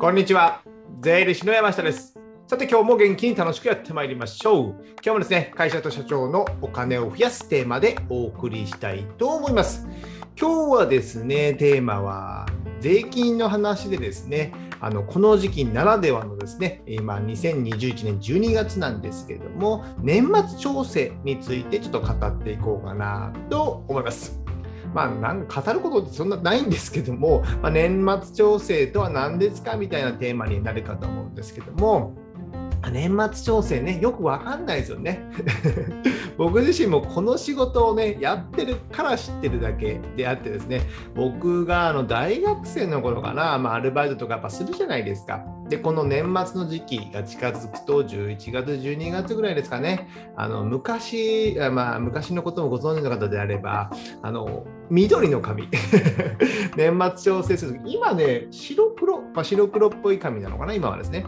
こんにちは。税理士の山下です。さて今日も元気に楽しくやってまいりましょう。今日もですね、会社と社長のお金を増やすテーマでお送りしたいと思います。今日はですね、テーマは税金の話でですね、あのこの時期ならではのですね、今2021年12月なんですけれども、年末調整についてちょっと語っていこうかなと思います。まあ、なん語ることってそんなないんですけども、まあ、年末調整とは何ですかみたいなテーマになるかと思うんですけども、年末調整ね、よくわかんないですよね。僕自身もこの仕事をね、やってるから知ってるだけであってですね、僕があの大学生の頃かな、まあ、アルバイトとかやっぱするじゃないですか。で、この年末の時期が近づくと、11月、12月ぐらいですかね、あの昔、まあ、昔のことをご存知の方であれば、あの緑の髪 年末調整する時今ね白黒、まあ、白黒っぽい髪なのかな今はですね。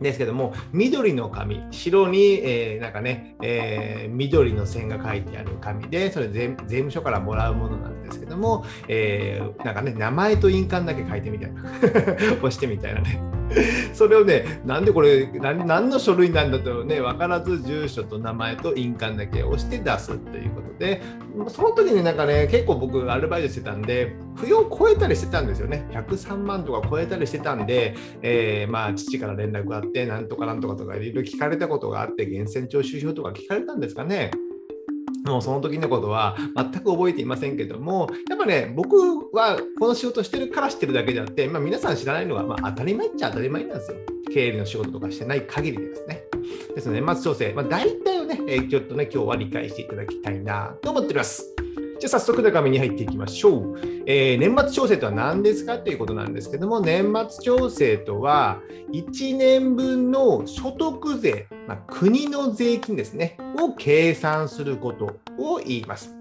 ですけども緑の紙白に、えー、なんかね、えー、緑の線が書いてある紙でそれ税税務署からもらうものなんですけども、えー、なんかね名前と印鑑だけ書いてみたいな。押してみたいなね。それをねなんでこれ何何の書類なんだとね分からず住所と名前と印鑑だけ押して出すということでその時になんかね結構僕アルバイトしてたんで扶養を超えたりしてたんですよね。103万とか超えたりしてたんで、えー、まあ父から連絡があってなんとかなんとかとかいろいろ聞かれたことがあって源泉徴収票とか聞かれたんですかね。もうその時のことは全く覚えていませんけども、やっぱね、僕はこの仕事してるからしてるだけであって、まあ、皆さん知らないのがまあ当たり前っちゃ当たり前なんですよ。経理の仕事とかしてない限りですね。ですので、年末調整、まあ、大体をね、え、ちょっとね、今日は理解していただきたいなと思っております。じゃあ早速中身に入っていきましょう。えー、年末調整とは何ですかということなんですけども、年末調整とは1年分の所得税、まあ、国の税金ですね、を計算することを言います。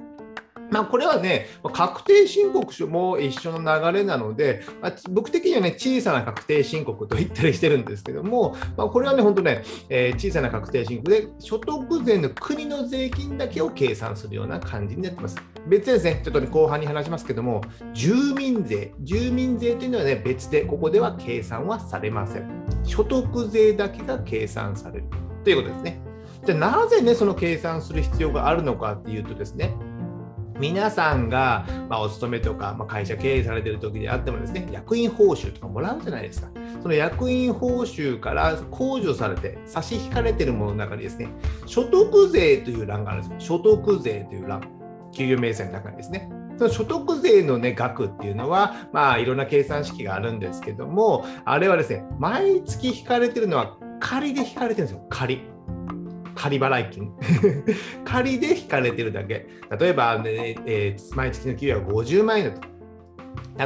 まあ、これはね、確定申告書も一緒の流れなので、まあ、僕的にはね、小さな確定申告と言ったりしてるんですけども、まあ、これはね、本当ね、えー、小さな確定申告で、所得税の国の税金だけを計算するような感じになってます。別ですね、ちょっと、ね、後半に話しますけども、住民税、住民税というのはね、別で、ここでは計算はされません。所得税だけが計算されるということですね。じゃあ、なぜね、その計算する必要があるのかっていうとですね、皆さんが、まあ、お勤めとか、まあ、会社経営されてる時であってもですね、役員報酬とかもらうじゃないですか。その役員報酬から控除されて差し引かれてるものの中にですね、所得税という欄があるんですよ。所得税という欄、給与明細の中にですね。その所得税の、ね、額っていうのは、まあ、いろんな計算式があるんですけども、あれはですね、毎月引かれてるのは仮で引かれてるんですよ、仮。仮払い金。仮で引かれてるだけ。例えば、ねえー、毎月の給与は50万円だと。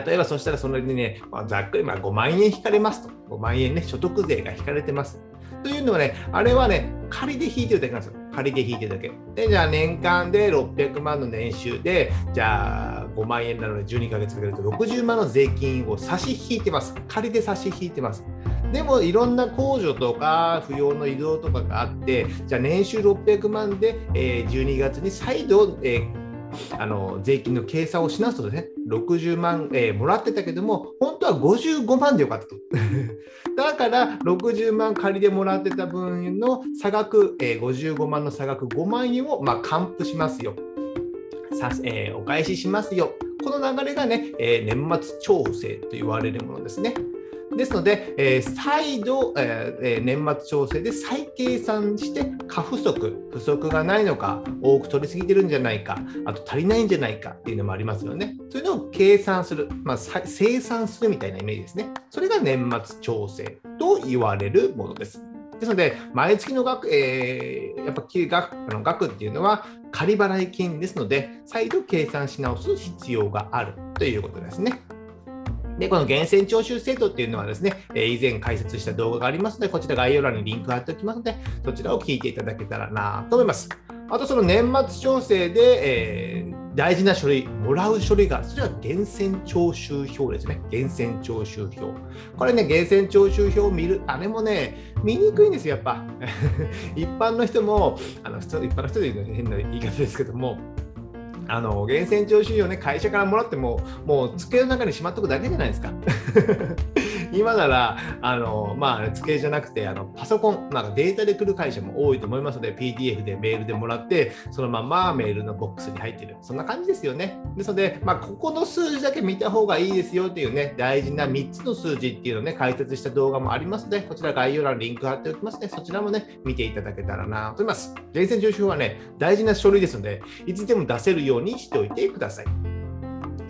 例えばそしたらそれにね、まあ、ざっくりまあ5万円引かれますと。5万円ね所得税が引かれてます。というのはねあれはね仮で引いてるだけなんですよ。仮で引いてるだけ。でじゃあ年間で600万の年収でじゃあ5万円なので12ヶ月かけると60万の税金を差し引いてます。仮で差し引いてます。でもいろんな控除とか扶養の移動とかがあって、じゃあ年収600万で、えー、12月に再度、えー、あの税金の計算をし直すとね、60万、えー、もらってたけども、本当は55万でよかったと。だから60万仮でもらってた分の差額、えー、55万の差額5万円を、まあ、還付しますよ。さえー、お返ししますよ。この流れがね、え年末調整と言われるものですね。ですので、えー、再度、えー、年末調整で再計算して過不足、不足がないのか、多く取りすぎてるんじゃないか、あと足りないんじゃないかっていうのもありますよね。そういうのを計算する、まあ、生産するみたいなイメージですね。それが年末調整と言われるものです。ですので、毎月の額、えー、やっぱ額あの額っていうのは仮払い金ですので、再度計算し直す必要があるということですね。で、この源泉徴収制度っていうのはですね、え以前解説した動画がありますので、こちら概要欄にリンク貼っておきますので、そちらを聞いていただけたらなと思います。あと、その年末調整で、えー、大事な書類、もらう書類が、それは源泉徴収票ですね。源泉徴収票。これね、源泉徴収票を見る、あれもね、見にくいんですよ、やっぱ。一般の人も、あの一般の人で言うの変な言い方ですけども、あの源泉徴収をね会社からもらってももう机の中にしまっとくだけじゃないですか。今ならあの、まあ、机じゃなくてあのパソコンなんかデータで来る会社も多いと思いますので PDF でメールでもらってそのままメールのボックスに入ってるそんな感じですよね。ですので、まあ、ここの数字だけ見た方がいいですよっていうね大事な3つの数字っていうのをね解説した動画もありますのでこちら概要欄にリンク貼っておきますのでそちらもね見ていただけたらなと思います。源泉徴収はね大事な書類ですのでいつでも出せるようにしておいてください。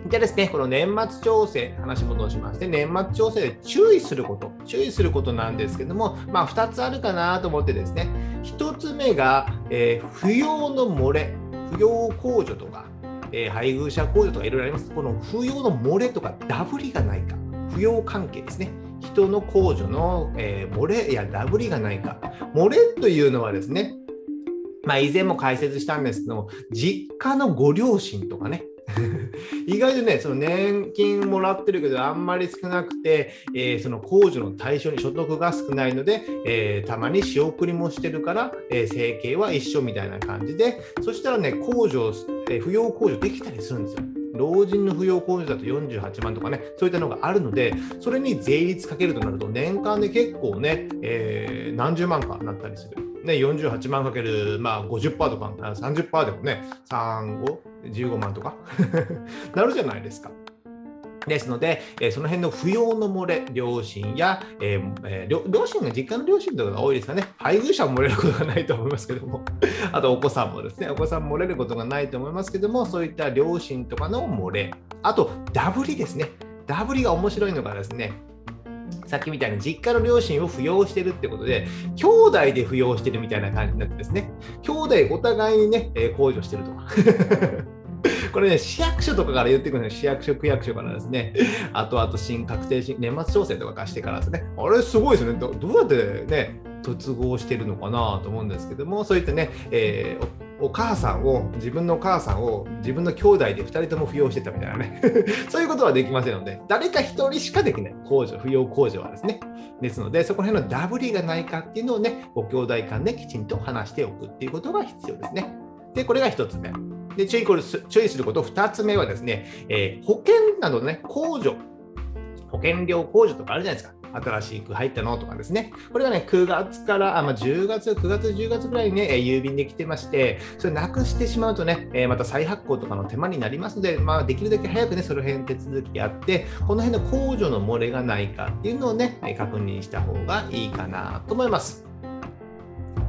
じゃあですね、この年末調整、話戻しまして、年末調整で注意すること、注意することなんですけども、まあ、2つあるかなと思ってですね、1つ目が、えー、不要の漏れ、不要控除とか、えー、配偶者控除とかいろいろあります。この不要の漏れとか、ダブりがないか、不要関係ですね。人の控除の、えー、漏れやダブりがないか。漏れというのはですね、まあ、以前も解説したんですけども、実家のご両親とかね、意外とね、その年金もらってるけど、あんまり少なくて、えー、その控除の対象に所得が少ないので、えー、たまに仕送りもしてるから、えー、は一緒みたいな感じで、そしたらね、控除、え扶養控除できたりするんですよ。老人の扶養控除だと48万とかね、そういったのがあるので、それに税率かけるとなると、年間で結構ね、え、何十万かなったりする。ね、48万かける、まあ、50%とか、30%でもね、3、5、15万とか。なるじゃないですか。ですので、え、その辺の不要の漏れ、両親や、えー、両親が実家の両親とかが多いですかね、配偶者も漏れることがないと思いますけども、あとお子さんもですね、お子さんも漏れることがないと思いますけども、そういった両親とかの漏れ、あとダブりですね、ダブりが面白いのがですね、さっきみたいに実家の両親を扶養してるってことで、兄弟で扶養してるみたいな感じになってですね、兄弟お互いにね、え、控除してると。か。これね、市役所とかから言ってくるの市役所、区役所からですね、あとあと新確定新、年末調整とか貸してからですね、あれすごいですね、どうやってね、突合してるのかなと思うんですけども、そういったね、えーお母さんを、自分のお母さんを自分の兄弟で2人とも扶養してたみたいなね そういうことはできませんので、誰か1人しかできない控除、扶養控除はですね。ですので、そこら辺のダブりがないかっていうのをね、ご兄弟間できちんと話しておくっていうことが必要ですね。で、これが1つ目。で注意注意すること2つ目はですね、えー、保険などね、控除、保険料控除とかあるじゃないですか。新しく入ったのとかですね。これがね、9月から、あまあ、10月、9月、10月ぐらいにね、郵便で来てまして、それなくしてしまうとね、えまた再発行とかの手間になりますので、まあ、できるだけ早くね、その辺手続きやって、この辺の控除の漏れがないかっていうのをね、確認した方がいいかなと思います。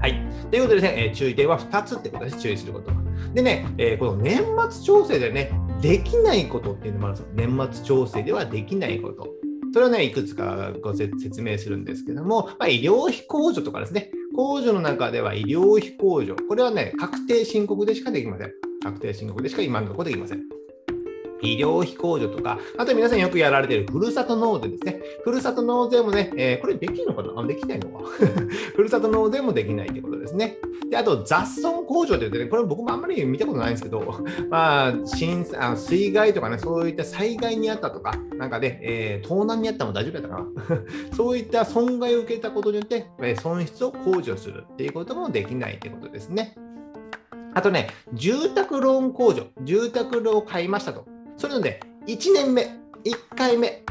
はい。ということでですね、注意点は2つってことです。注意すること。でね、えこの年末調整でね、できないことっていうのもあるんですよ。年末調整ではできないこと。それはね、いくつかご説明するんですけども、まあ、医療費控除とかですね、控除の中では医療費控除、これはね、確定申告でしかできません。確定申告でしか今のところできません。医療費控除とか、あと皆さんよくやられているふるさと納税ですね。ふるさと納税もね、えー、これできるのかな？あできないのか ふるさと納税もできないということですね。で、あと雑損控除というとね、これ僕もあんまり見たことないんですけど、まあ、震あ水害とかね、そういった災害にあったとか、なんかね、えー、盗難にあったも大丈夫だったかな？そういった損害を受けたことによって、え、損失を控除するっていうこともできないということですね。あとね、住宅ローン控除、住宅ローンを買いましたと。それので、1年目、1回目、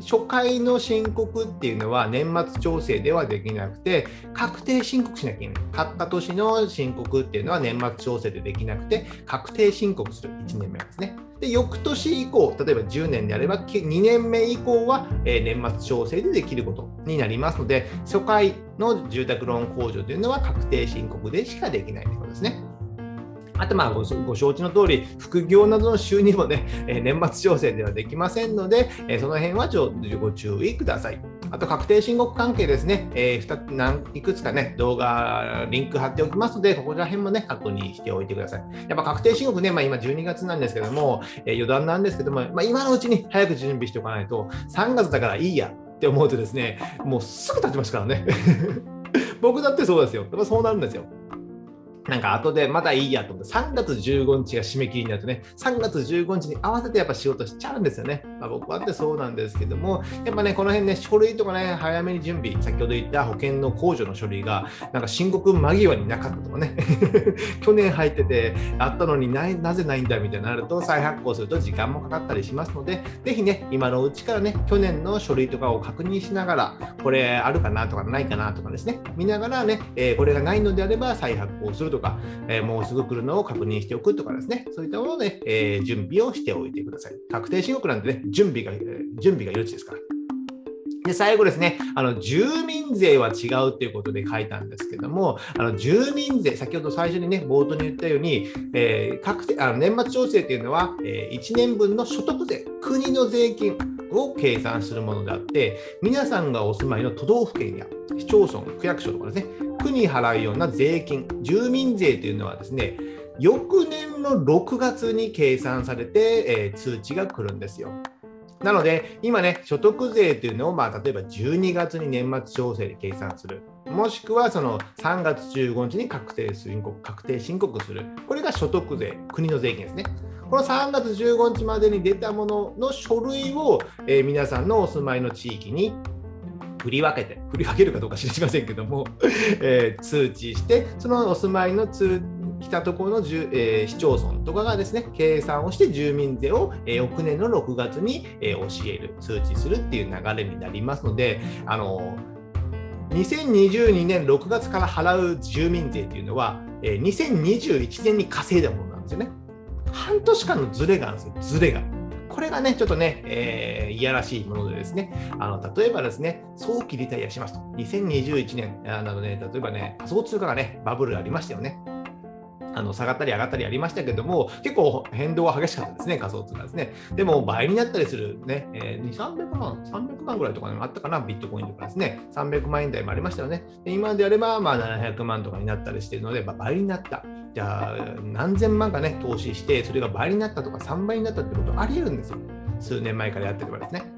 初回の申告っていうのは年末調整ではできなくて、確定申告しなきゃいけない。買った年の申告っていうのは年末調整でできなくて、確定申告する1年目ですね。で、翌年以降、例えば10年であれば、2年目以降は、え年末調整でできることになりますので、初回の住宅ローン控除というのは確定申告でしかできないということですね。あとまあご承知の通り、副業などの収入もね、え年末調整ではできませんので、えその辺はちょご注意ください。あと確定申告関係ですね、えー、何いくつかね、動画、リンク貼っておきますので、ここら辺もね、確認しておいてください。やっぱ確定申告ね、まあ、今12月なんですけども、えー、余談なんですけども、まあ、今のうちに早く準備しておかないと、3月だからいいやって思うとですね、もうすぐ経ちますからね。僕だってそうですよ。やっぱそうなるんですよ。なんか後でまだいいやと思って、3月15日が締め切りになるとね、3月15日に合わせてやっぱ仕事しちゃうんですよね。まあ、僕はってそうなんですけども、やっぱね、この辺ね、書類とかね、早めに準備、先ほど言った保険の控除の書類が、なんか申告間際になかったとかね、去年入ってて、あったのにななぜないんだみたいになると、再発行すると時間もかかったりしますので、ぜひね、今のうちからね、去年の書類とかを確認しながら、これあるかなとかないかなとかですね、見ながらね、えー、これがないのであれば再発行するととか、えー、もうすぐ来るのを確認しておくとかですね、そういったもので、えー、準備をしておいてください。確定申告なんてね、準備が、準備が命ですから。で、最後ですね、あの、住民税は違うっていうことで書いたんですけども、あの、住民税、先ほど最初にね、冒頭に言ったように、えー、確定あの年末調整っていうのは、えー、1年分の所得税、国の税金を計算するものであって、皆さんがお住まいの都道府県や市町村、区役所とかですね、区に払うような税金、住民税というのはですね、翌年の6月に計算されて、えー、通知が来るんですよ。なので、今ね、所得税というのを、まあ、例えば12月に年末調整で計算する。もしくはその3月15日に確定申告確定申告する。これが所得税、国の税金ですね。この3月15日までに出たものの書類を、えー、皆さんのお住まいの地域に振り分けて、振り分けるかどうか知りませんけども、えー、通知して、そのお住まいの通来たところの、えー、市町村とかがですね、計算をして住民税を、えー、翌年の6月に、えー、教える、通知するっていう流れになりますので、あの2022年6月から払う住民税っていうのは、え、2021年に稼いだものなんですよね。半年間のズレがあるんですよ、ズレが。これがね、ちょっとね、えー、いやらしいものでですね、あの例えばですね、早期リタイアしますと。2021年、あのね、例えばね、仮想通貨がね、バブルありましたよね。あの下がったり上がったりありましたけども、結構変動は激しかったですね、仮想通貨ですね。でも倍になったりするね、えー、2、300万、300万ぐらいとかあったかな、ビットコインとかですね、300万円台もありましたよね。で今であれば、まあ、700万とかになったりしているので、まあ、倍になった。じゃあ、何千万かね、投資して、それが倍になったとか3倍になったってことあり得るんですよ。数年前からやってればですね。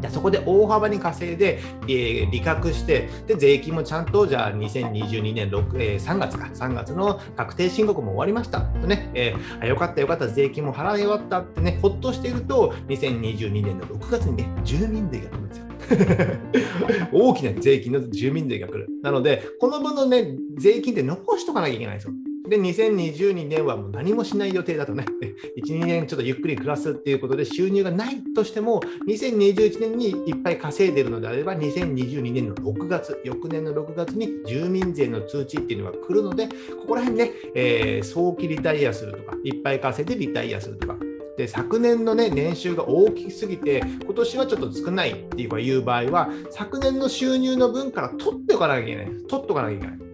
じゃそこで大幅に稼いで、えー、利確して、で、税金もちゃんと、じゃあ2022年6、えー、3月か、3月の確定申告も終わりました。とね、えー、よかったよかった、税金も払い終わったってね、ほっとしていると、2022年の6月にね、住民税が来るんですよ。大きな税金の住民税が来る。なので、この分のね、税金って残しとかなきゃいけないんですよ。で、2022年はもう何もしない予定だとね、1、2年ちょっとゆっくり暮らすっていうことで収入がないとしても、2021年にいっぱい稼いでるのであれば、2022年の6月、翌年の6月に住民税の通知っていうのが来るので、ここら辺ね、えー、早期リタイアするとか、いっぱい稼いでリタイアするとか、で昨年の、ね、年収が大きすぎて、今年はちょっと少ないっていう場合は、昨年の収入の分から取っておかなきゃいけない。取っておかなきゃいけない。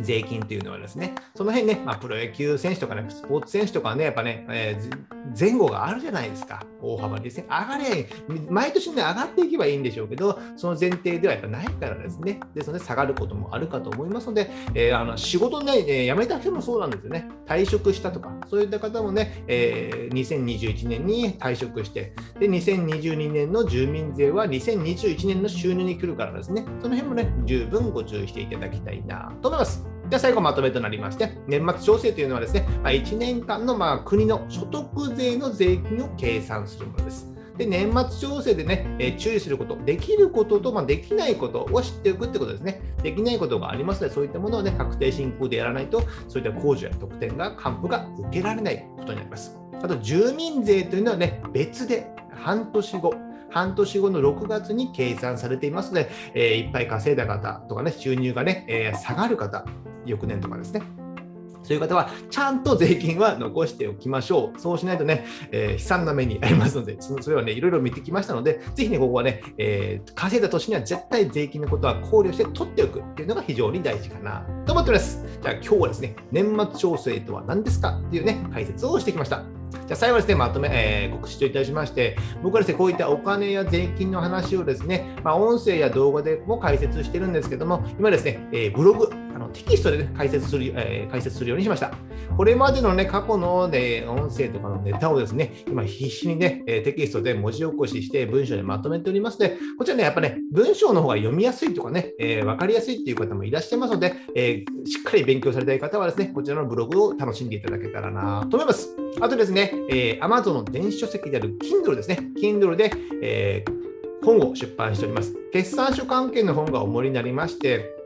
税金っていうのはですね、その辺ね、まあ、プロ野球選手とかね、スポーツ選手とかね、やっぱね、えー、前後があるじゃないですか、大幅にですね。上がれ、毎年ね、上がっていけばいいんでしょうけど、その前提ではやっぱないからですね、ですので下がることもあるかと思いますので、えー、あの仕事ね、え、辞めた人もそうなんですよね、退職したとか、そういった方もね、えー、2021年に退職して、で、2022年の住民税は2021年の収入に来るからですね、その辺もね、十分ご注意していただきたいなと思います。では最後まとめとなりまして、年末調整というのはですね、まあ、1年間のまあ国の所得税の税金を計算するものです。で年末調整でね、えー、注意すること、できることと、まあ、できないことを知っておくってことですね。できないことがありますので、そういったものをね、確定申告でやらないと、そういった控除や特典が、還付が受けられないことになります。あと、住民税というのはね、別で半年後、半年後の6月に計算されていますので、えー、いっぱい稼いだ方とかね、収入がね、えー、下がる方、翌年とかですね。そういう方は、ちゃんと税金は残しておきましょう。そうしないとね、えー、悲惨な目にありますので、そそれはね、いろいろ見てきましたので、ぜひね、ここはね、えー、稼いだ年には絶対税金のことは考慮して取っておくっていうのが非常に大事かなと思っております。じゃあ今日はですね、年末調整とは何ですかっていうね、解説をしてきました。じゃ最後ですね、まとめ、えー、告知といたしまして、僕はですね、こういったお金や税金の話をですね、まあ、音声や動画でも解説してるんですけども、今ですね、えー、ブログ、のテキストで、ね、解説する、えー、解説するようにしました。これまでのね、過去の、ね、音声とかのネタをですね、今必死にね、テキストで文字起こしして文章でまとめておりますので、こちらね、やっぱね、文章の方が読みやすいとかね、えー、分かりやすいっていう方もいらっしゃいますので、えー、しっかり勉強されたい方はですね、こちらのブログを楽しんでいただけたらなと思います。あとですね、えー、Amazon の電子書籍である Kindle ですね、Kindle で、えー、本を出版しております。決算書関係の本が主になりまして、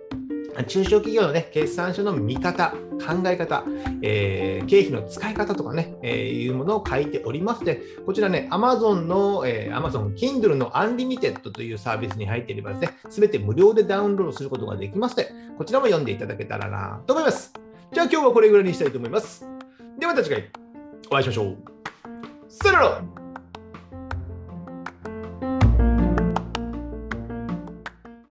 中小企業のね、決算書の見方、考え方、えー、経費の使い方とかね、えー、いうものを書いておりますので、こちらね、Amazon の、えー、Amazon Kindle の Unlimited というサービスに入っていればですね、すべて無料でダウンロードすることができますので、こちらも読んでいただけたらなと思います。じゃあ今日はこれぐらいにしたいと思います。ではまた次回お会いしましょう。さよなら